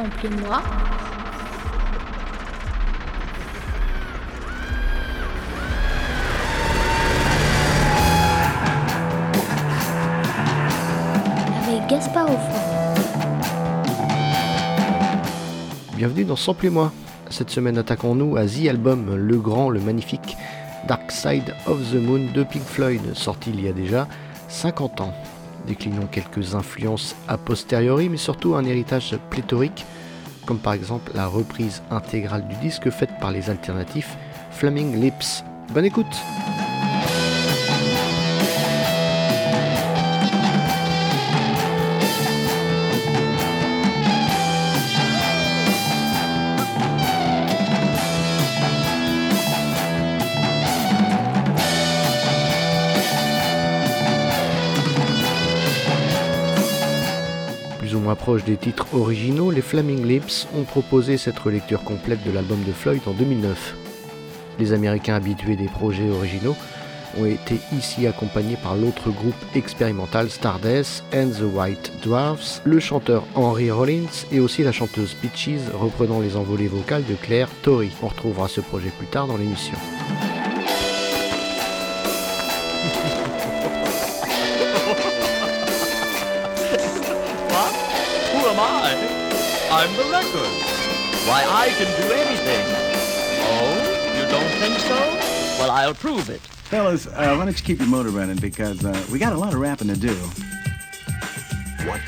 Samplez-moi. Avec Gaspard. Bienvenue dans Samplez-moi. Cette semaine, attaquons-nous à The Album, le grand, le magnifique Dark Side of the Moon de Pink Floyd, sorti il y a déjà 50 ans. Déclinons quelques influences a posteriori, mais surtout un héritage pléthorique, comme par exemple la reprise intégrale du disque faite par les alternatifs Flaming Lips. Bonne écoute! Plus ou moins proche des titres originaux, les Flaming Lips ont proposé cette relecture complète de l'album de Floyd en 2009. Les Américains habitués des projets originaux ont été ici accompagnés par l'autre groupe expérimental Stardust and the White Dwarfs, le chanteur Henry Rollins et aussi la chanteuse Peaches reprenant les envolées vocales de Claire Torrey. On retrouvera ce projet plus tard dans l'émission. I'm the record. Why, I can do anything. Oh, you don't think so? Well, I'll prove it. Fellas, uh, why don't you keep your motor running because uh, we got a lot of rapping to do. What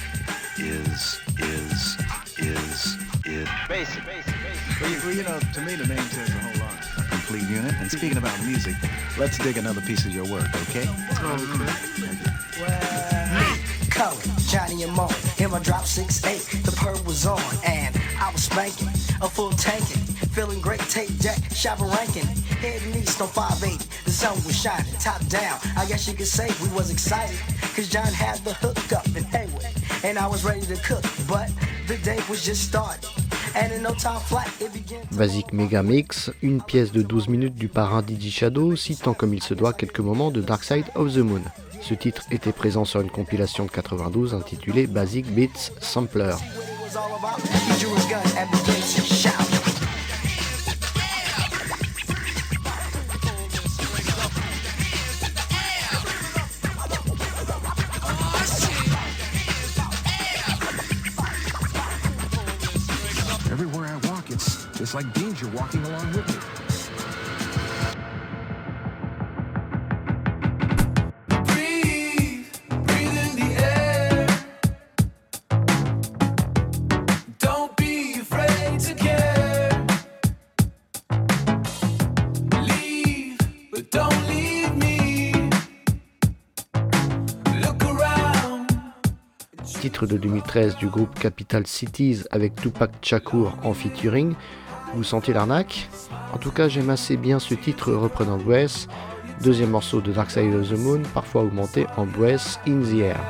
is, is, is, is. Basic, basic, basic. Well, you, well, you know, to me the name says a whole lot. A complete unit. And speaking about music, let's dig another piece of your work, okay? Color, Johnny and Mo, in my drop 6'8, the perp was on, and I was spanking, a full tanking, feeling great, tape deck, shopper ranking, heading east on 580, the sun was shining, top down, I guess you could say we was excited, cause John had the hook up in Haywood, and I was ready to cook, but the day was just starting. Basic Mega Mix, une pièce de 12 minutes du parrain DJ Shadow, citant comme il se doit quelques moments de Dark Side of the Moon. Ce titre était présent sur une compilation de 92 intitulée Basic Beats Sampler. Everywhere I walk, it's it's like danger walking along with me. De 2013 du groupe Capital Cities avec Tupac Shakur en featuring. Vous sentez l'arnaque? En tout cas, j'aime assez bien ce titre reprenant Breath, deuxième morceau de Dark Side of the Moon, parfois augmenté en Breath in the Air.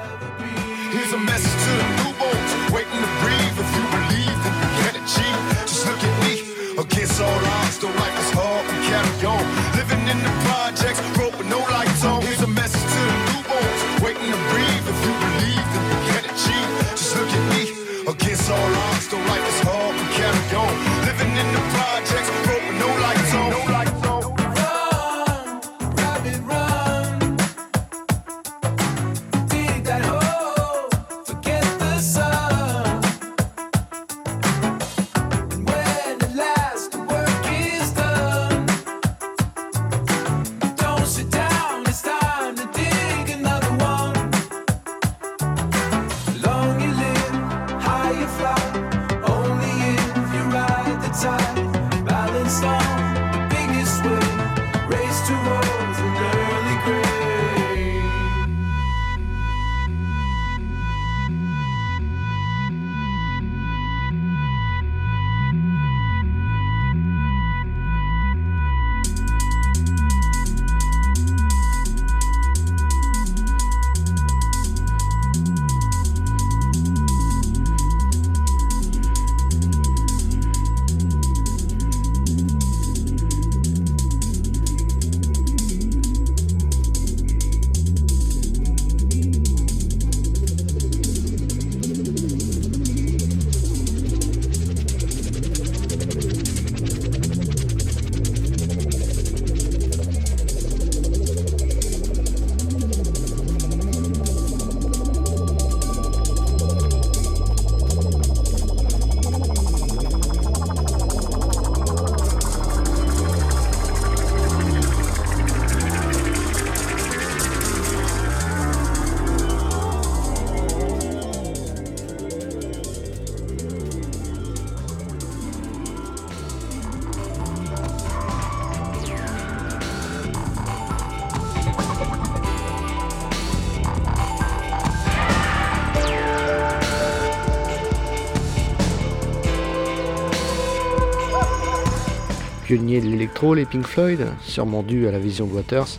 Pionnier de l'électro, les Pink Floyd, sûrement dû à la vision de Waters,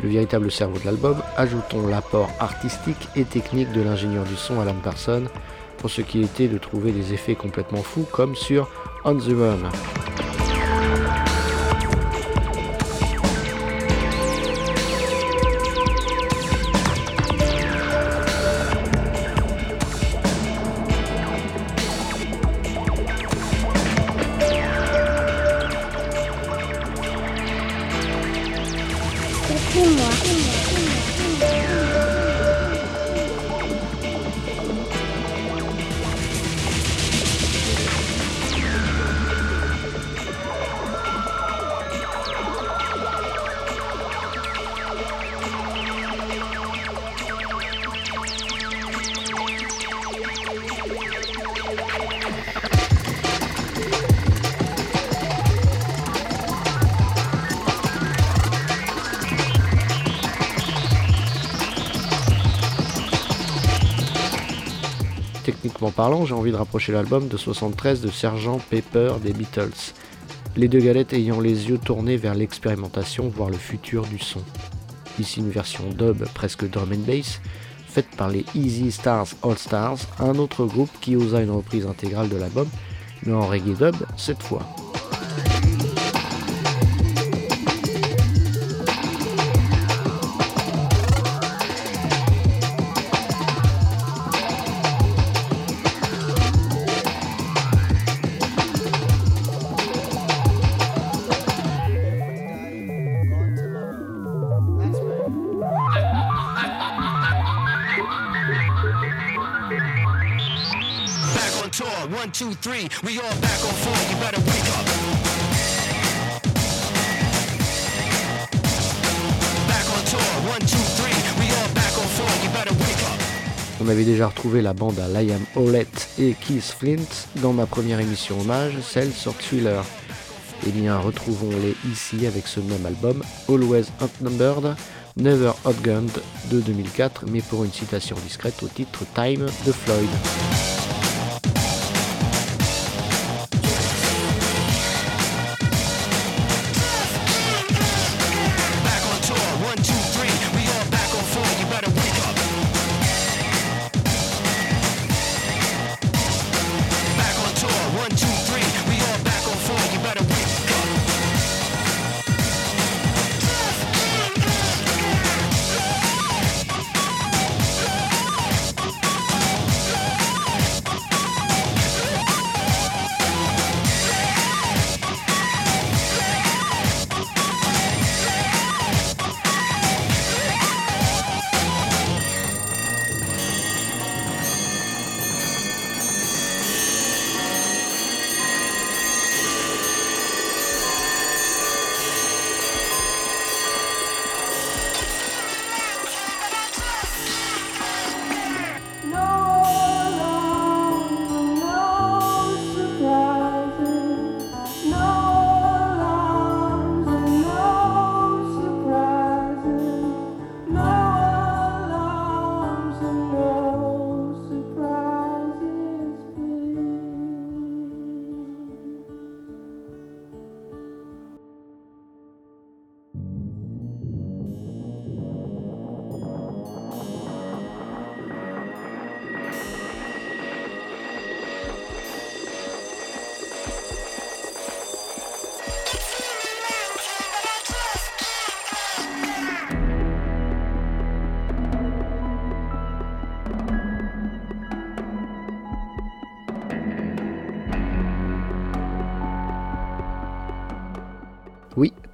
le véritable cerveau de l'album, ajoutons l'apport artistique et technique de l'ingénieur du son Alan Parsons pour ce qui était de trouver des effets complètement fous comme sur On the Run. Parlant, j'ai envie de rapprocher l'album de 73 de Sgt Pepper des Beatles, les deux galettes ayant les yeux tournés vers l'expérimentation, voire le futur du son. Ici une version dub presque drum and bass, faite par les Easy Stars All Stars, un autre groupe qui osa une reprise intégrale de l'album, mais en reggae dub cette fois. La bande à Liam Howlett et Keith Flint dans ma première émission hommage, celle sur Thriller. Eh bien, retrouvons-les ici avec ce même album, Always Outnumbered, Never Outgunned de 2004, mais pour une citation discrète au titre Time de Floyd.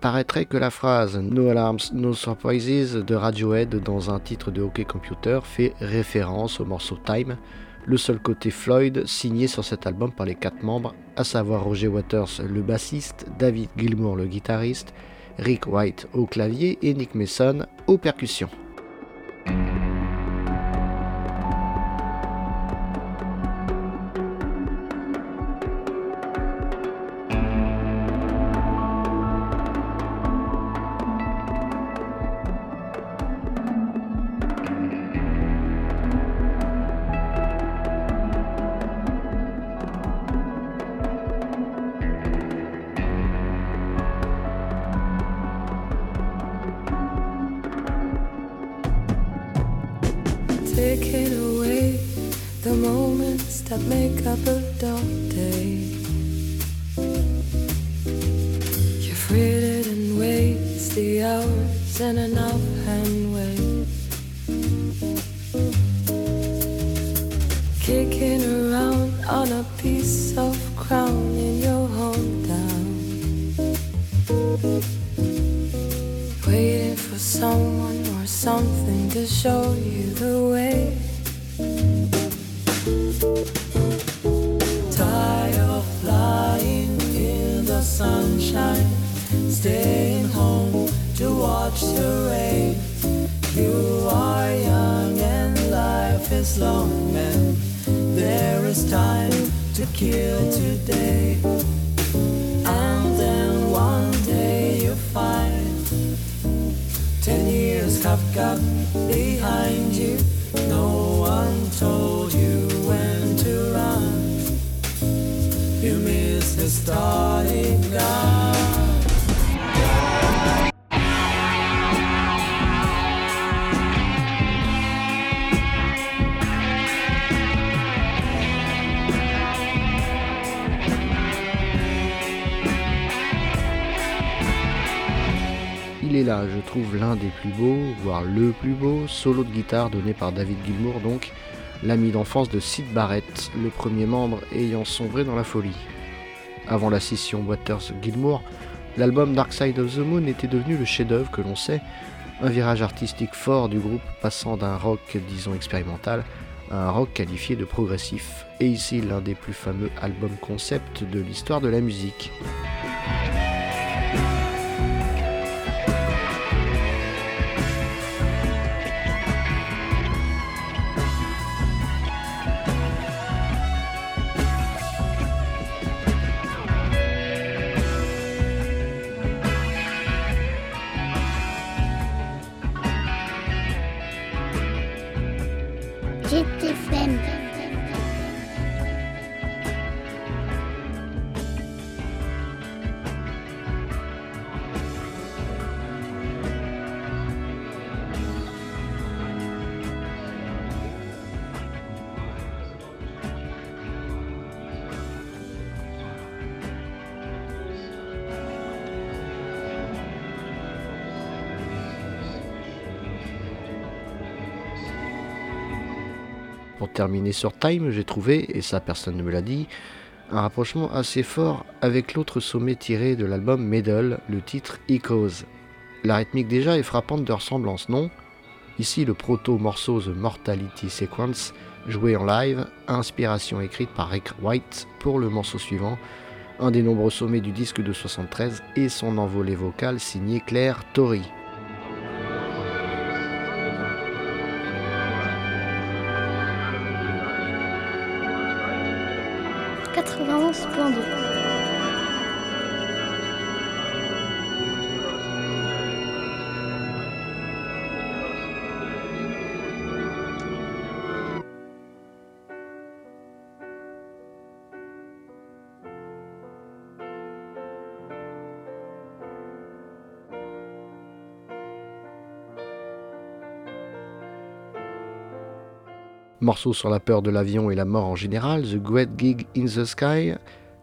Paraîtrait que la phrase No Alarms, No Surprises de Radiohead dans un titre de Hockey Computer fait référence au morceau Time, le seul côté Floyd signé sur cet album par les quatre membres, à savoir Roger Waters le bassiste, David Gilmour le guitariste, Rick White au clavier et Nick Mason aux percussions. Someone or something to show you the way. Tired of flying in the sunshine, staying home to watch the rain. You are young and life is long, and there is time to kill today. Have got behind you. No one told you when to run. You missed the starting gun. Est là, je trouve, l'un des plus beaux, voire le plus beau, solo de guitare donné par David Gilmour, donc l'ami d'enfance de Sid Barrett, le premier membre ayant sombré dans la folie. Avant la scission Waters-Gilmour, l'album Dark Side of the Moon était devenu le chef-d'œuvre que l'on sait, un virage artistique fort du groupe passant d'un rock, disons expérimental, à un rock qualifié de progressif, et ici l'un des plus fameux albums concept de l'histoire de la musique. Pour terminer sur Time, j'ai trouvé, et ça personne ne me l'a dit, un rapprochement assez fort avec l'autre sommet tiré de l'album Medal, le titre Echoes. La rythmique déjà est frappante de ressemblance, non? Ici le proto-morceau The Mortality Sequence, joué en live, inspiration écrite par Rick White pour le morceau suivant, un des nombreux sommets du disque de 73 et son envolée vocale signé Claire Torrey. Morceau sur la peur de l'avion et la mort en général, The Great Gig in the Sky,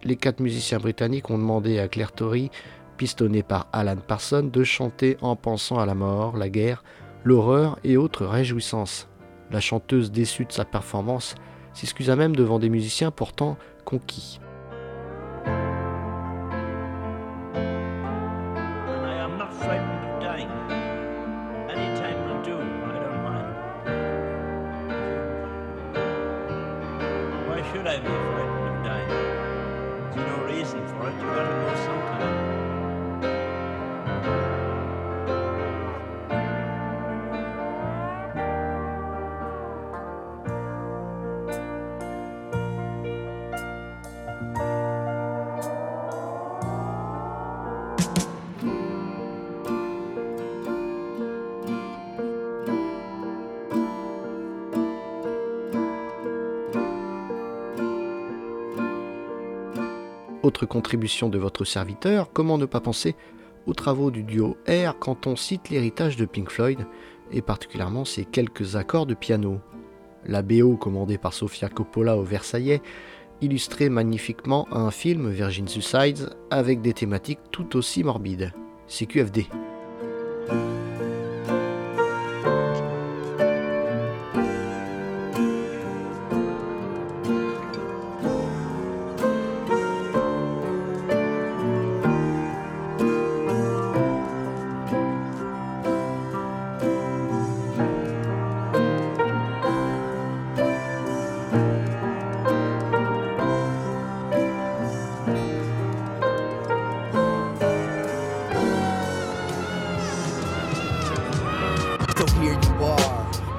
les quatre musiciens britanniques ont demandé à Claire Torrey, pistonnée par Alan Parsons, de chanter en pensant à la mort, la guerre, l'horreur et autres réjouissances. La chanteuse déçue de sa performance s'excusa même devant des musiciens pourtant conquis. Autre contribution de votre serviteur, comment ne pas penser aux travaux du duo Air quand on cite l'héritage de Pink Floyd, et particulièrement ses quelques accords de piano. la BO commandée par Sofia Coppola au Versaillais, illustrait magnifiquement un film, Virgin Suicides, avec des thématiques tout aussi morbides. CQFD.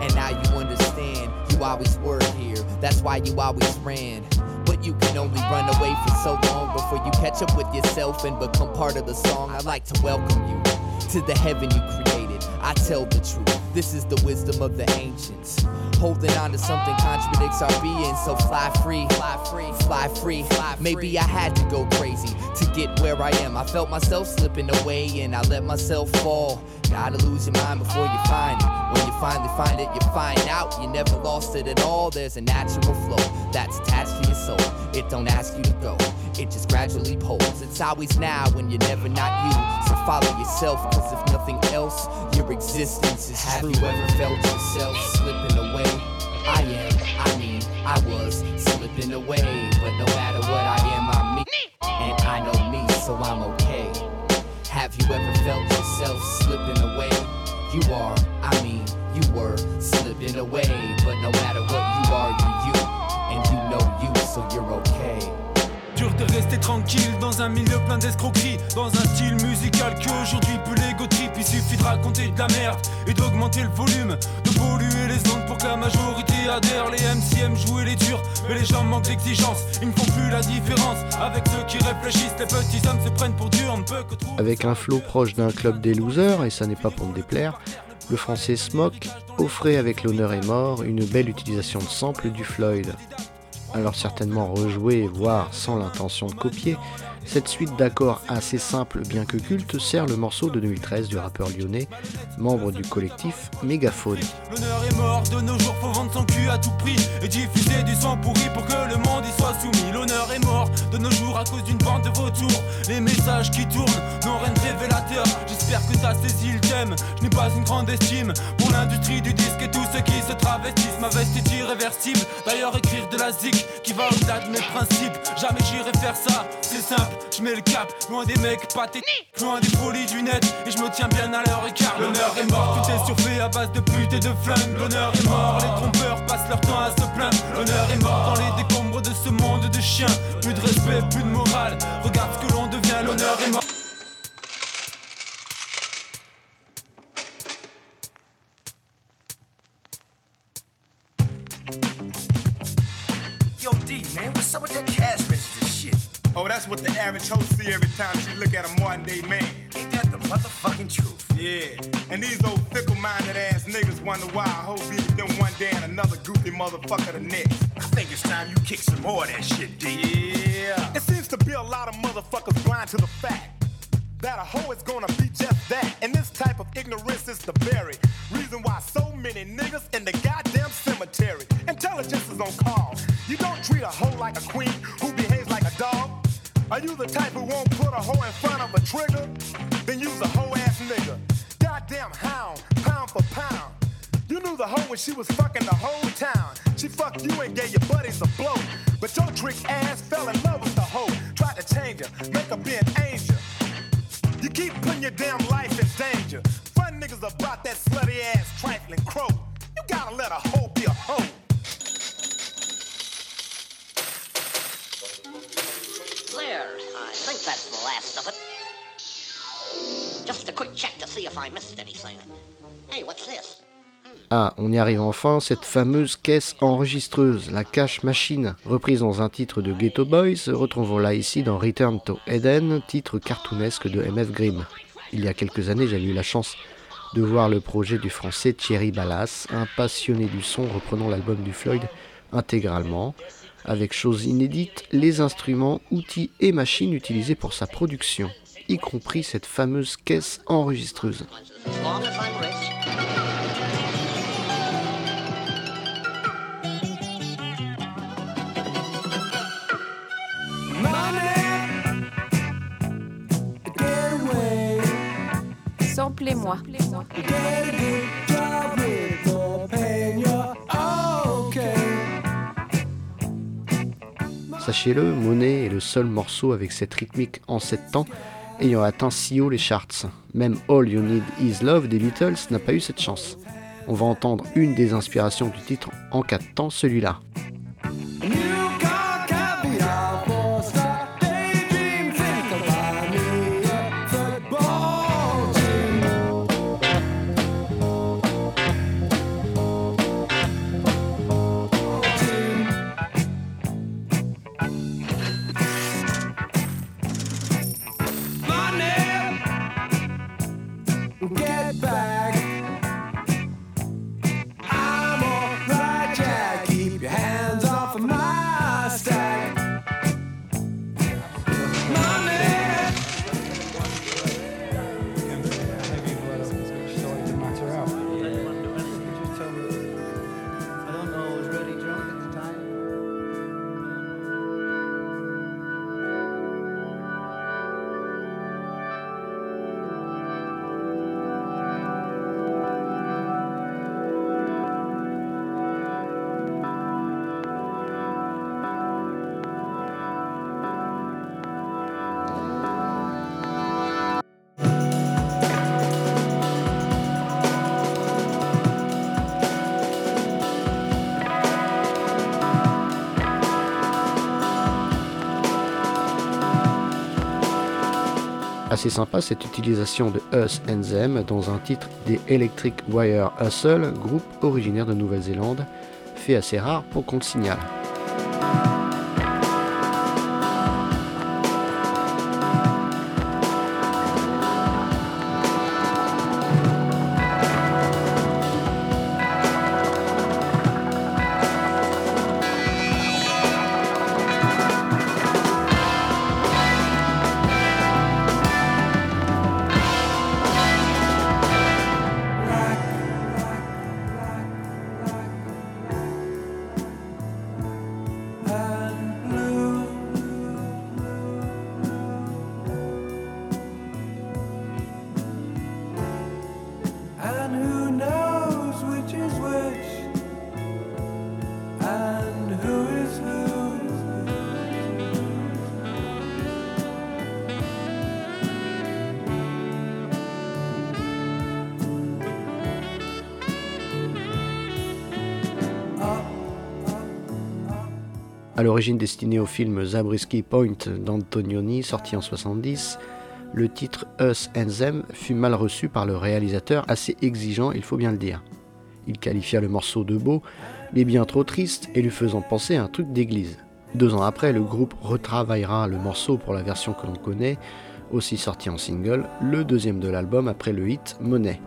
And now you understand. You always were here, that's why you always ran. But you can only run away for so long before you catch up with yourself and become part of the song. I'd like to welcome you to the heaven you created. I tell the truth, this is the wisdom of the ancients. Holding on to something contradicts our being, so fly free, fly free, fly free. Maybe I had to go crazy to get where I am. I felt myself slipping away and I let myself fall. Gotta lose your mind before you find it. When you finally find it, you find out you never lost it at all. There's a natural flow that's attached to your soul. It don't ask you to go, it just gradually pulls. It's always now when you're never not you. So follow yourself, cause if nothing else, your existence is Have you ever felt yourself slipping away? I am, I mean, I was slipping away. But no matter what I am, I'm me. And I know me, so I'm okay. Have you ever felt yourself slipping away? You are, I mean, you were slipping away. But no matter what you are, you. You dans un milieu plein d'escroqueries Dans un style musical que aujourd'hui plus l'ego trip Il suffit de raconter de la merde et d'augmenter le volume De polluer les ondes pour que la majorité adhère. Les MCM jouent les durs mais les gens manquent d'exigence. Ils ne font plus la différence avec ceux qui réfléchissent. Les petits hommes se prennent pour Dieu, on ne peut que trouver Avec un flow proche d'un club des losers, et ça n'est pas pour me déplaire, le français Smoke offrait avec l'honneur est mort une belle utilisation de sample du Floyd. Alors certainement rejoué, voire sans l'intention de copier, cette suite d'accords assez simple bien que culte sert le morceau de 2013 du rappeur lyonnais, membre du collectif Mégaphone. L'honneur est mort, de nos jours faut vendre son cul à tout prix Et diffuser du sang pourri pour que le monde y soit soumis. L'honneur est mort, de nos jours à cause d'une bande de vautours. Les messages qui tournent n'ont rien de révélateur. J'espère que t'as saisi le thème, je n'ai pas une grande estime Pour l'industrie du disque et tous ceux qui se travestissent. Ma veste est irréversible, d'ailleurs écrire de la zik Qui va au-delà de mes principes, jamais j'irai faire ça C'est simple, je mets le cap, loin des mecs pathétiques Loin des folies du net, et je me tiens bien à leur écart L'honneur est mort, tout est surfait à base de putes et de flingues. L'honneur est mort, les trompeurs passent leur temps à se plaindre. L'honneur est mort dans les décombres de ce monde de chiens. Plus de respect, plus de morale, regarde ce que l'on devient L'honneur est mort. Yo, D, man, what's up with that shit? Oh, that's what the average host see every time she look at a modern day man. Ain't that the motherfucking truth? Yeah, and these old fickle-minded ass niggas wonder why a hoe be with them one day and another goofy motherfucker the next. I think it's time you kick some more of that shit, D. Yeah. It seems to be a lot of motherfuckers blind to the fact that a hoe is gonna be just that. And this type of ignorance is the very reason why so many niggas in the goddamn cemetery. Intelligence is on call. You don't treat a hoe like a queen who Are you the type who won't put a hoe in front of a trigger? Then use a hoe ass nigga. Goddamn hound, pound for pound. You knew the hoe when she was fucking the whole town. She fucked you and gave your buddies a blow. But your trick ass fell in love with the hoe. Tried to change her, make her be an angel. You keep putting your damn life in danger. Fun niggas about that slutty ass trifling crow. You gotta let a hoe be a hoe. I think that's the last of it. Just a quick check to see if I missed anything. Hey, what's this? Ah, on y arrive enfin, cette fameuse caisse enregistreuse, la cache machine, reprise dans un titre de Ghetto Boys, retrouvons-la ici dans Return to Eden, titre cartoonesque de MF Grimm. Il y a quelques années, j'avais eu la chance de voir le projet du français Thierry Ballas, un passionné du son reprenant l'album du Floyd intégralement, avec choses inédites, les instruments, outils et machines utilisés pour sa production, y compris cette fameuse caisse enregistreuse. Samplez-moi. Samplez-moi. Sachez-le, Monet est le seul morceau avec cette rythmique en 7 temps ayant atteint si haut les charts. Même All You Need Is Love des Beatles n'a pas eu cette chance. On va entendre une des inspirations du titre en 4 temps, celui-là. Assez sympa cette utilisation de Us and Them dans un titre des Electric Wire Hustle, groupe originaire de Nouvelle-Zélande, fait assez rare pour qu'on le signale. À l'origine destiné au film Zabriskie Point d'Antonioni, sorti en 70, le titre Us and Them fut mal reçu par le réalisateur, assez exigeant, il faut bien le dire. Il qualifia le morceau de beau, mais bien trop triste et lui faisant penser à un truc d'église. Deux ans après, le groupe retravaillera le morceau pour la version que l'on connaît, aussi sorti en single, le deuxième de l'album après le hit Monet.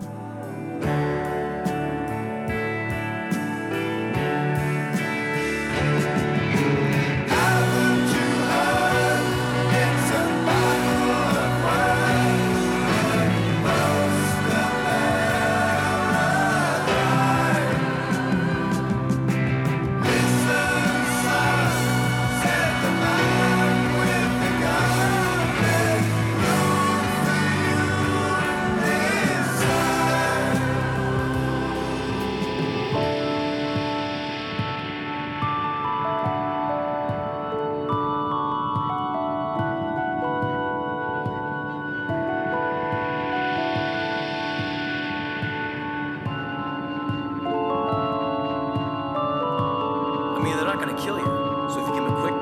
Kill you. So if you give them a quick,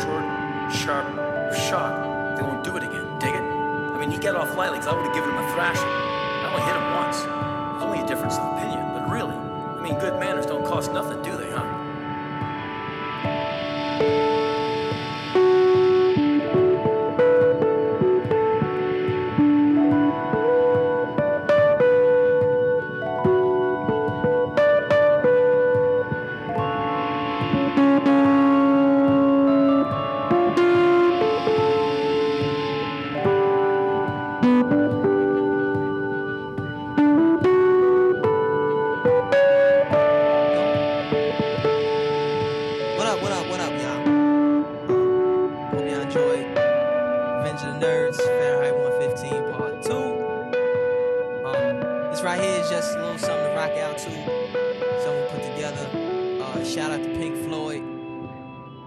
short, sharp shot, they won't do it again. Dig it? I mean, he got off lightly because I would have given him a thrashing. I only hit him once. There's only a difference of opinion, but really, I mean, good manners don't cost nothing, do they, huh? Together. Uh, shout out to Pink Floyd.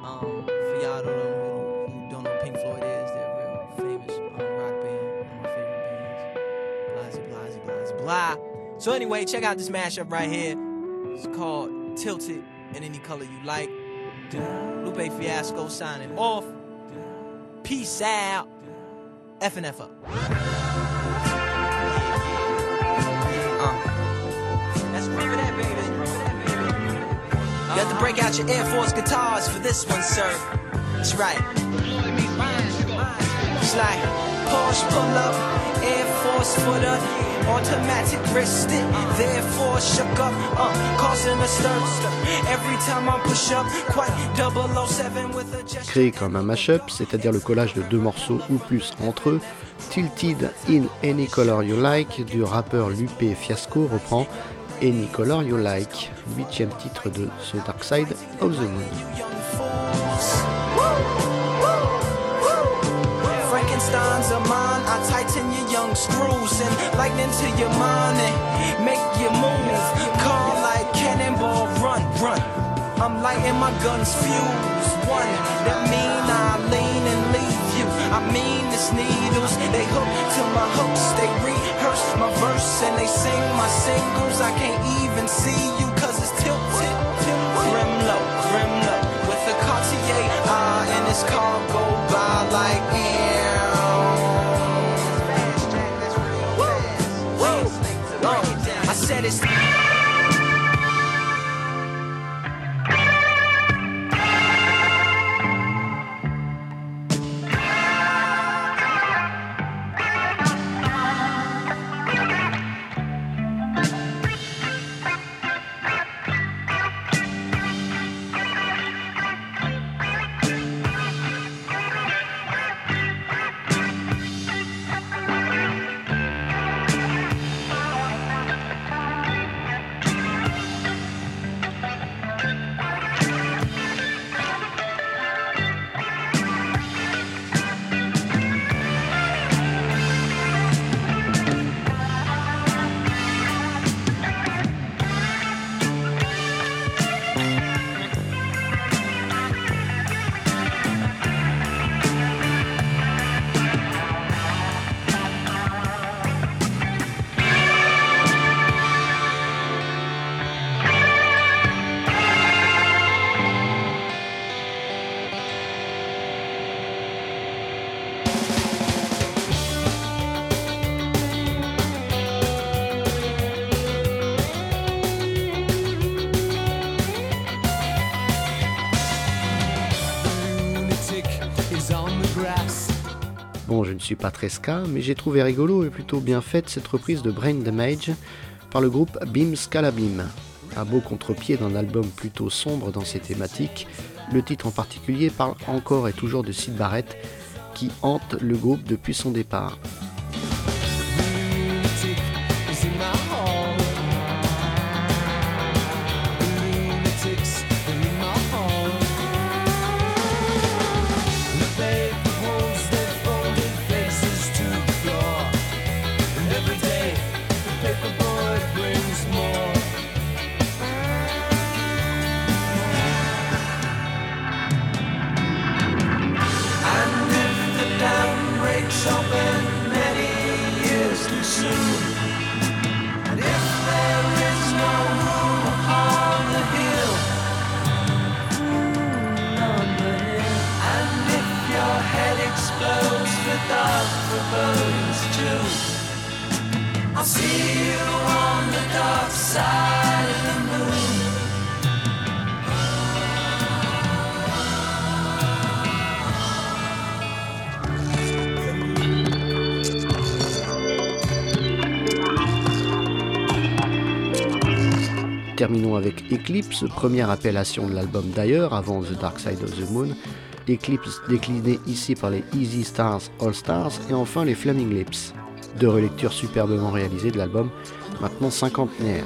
Um, for y'all don't know who, who don't know Pink Floyd is, they're real famous um, rock band, one of my favorite bands. Blasey, blasey, blasey, blah. So anyway, check out this mashup right here. It's called Tilted in any color you like. Lupe Fiasco signing off. Peace out. F and F up. Uh, causing a stir. Every time I push up, quite 007 with a gesture. Créé comme un mashup, c'est-à-dire le collage de deux morceaux ou plus entre eux, Tilted in Any Color You Like du rappeur Lupe Fiasco reprend Any Color You Like, huitième titre de The Dark Side of the Moon. Frankenstein's a mine. I tighten your young screws and lightning to your mind make you move. Call like cannonball, run, run. I'm lighting my guns fuse. One that mean I lean and leave you. I mean it's needles. They hook to my hooks. They rehearse my verse and they sing my singles. I can't even see you cause it's tilted. Grim low, grim low. With a Cartier eye and this car go suis pas très mais j'ai trouvé rigolo et plutôt bien faite cette reprise de Brain Damage par le groupe Beam Scalabim. Un beau contre-pied d'un album plutôt sombre dans ses thématiques, le titre en particulier parle encore et toujours de Sid Barrett qui hante le groupe depuis son départ. Terminons avec Eclipse, première appellation de l'album d'ailleurs, avant The Dark Side of the Moon. Eclipse décliné ici par les Easy Stars All Stars et enfin les Flaming Lips. Deux relectures superbement réalisées de l'album, maintenant cinquantenaire.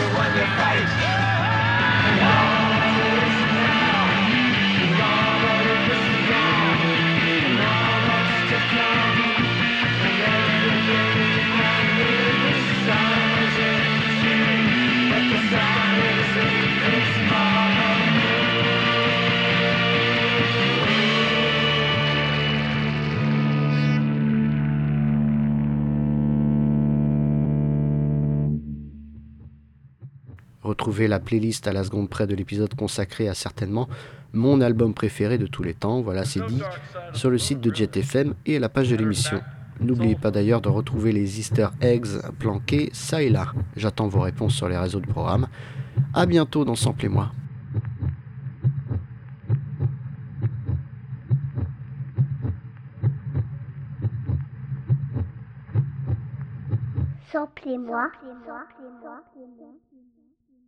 you on your fight. La playlist à la seconde près de l'épisode consacré à certainement mon album préféré de tous les temps, voilà c'est dit, sur le site de JetFM et à la page de l'émission. N'oubliez pas d'ailleurs de retrouver les easter eggs planqués ça et là. J'attends vos réponses sur les réseaux du programme. A bientôt dans Sample et moi. Sample et moi.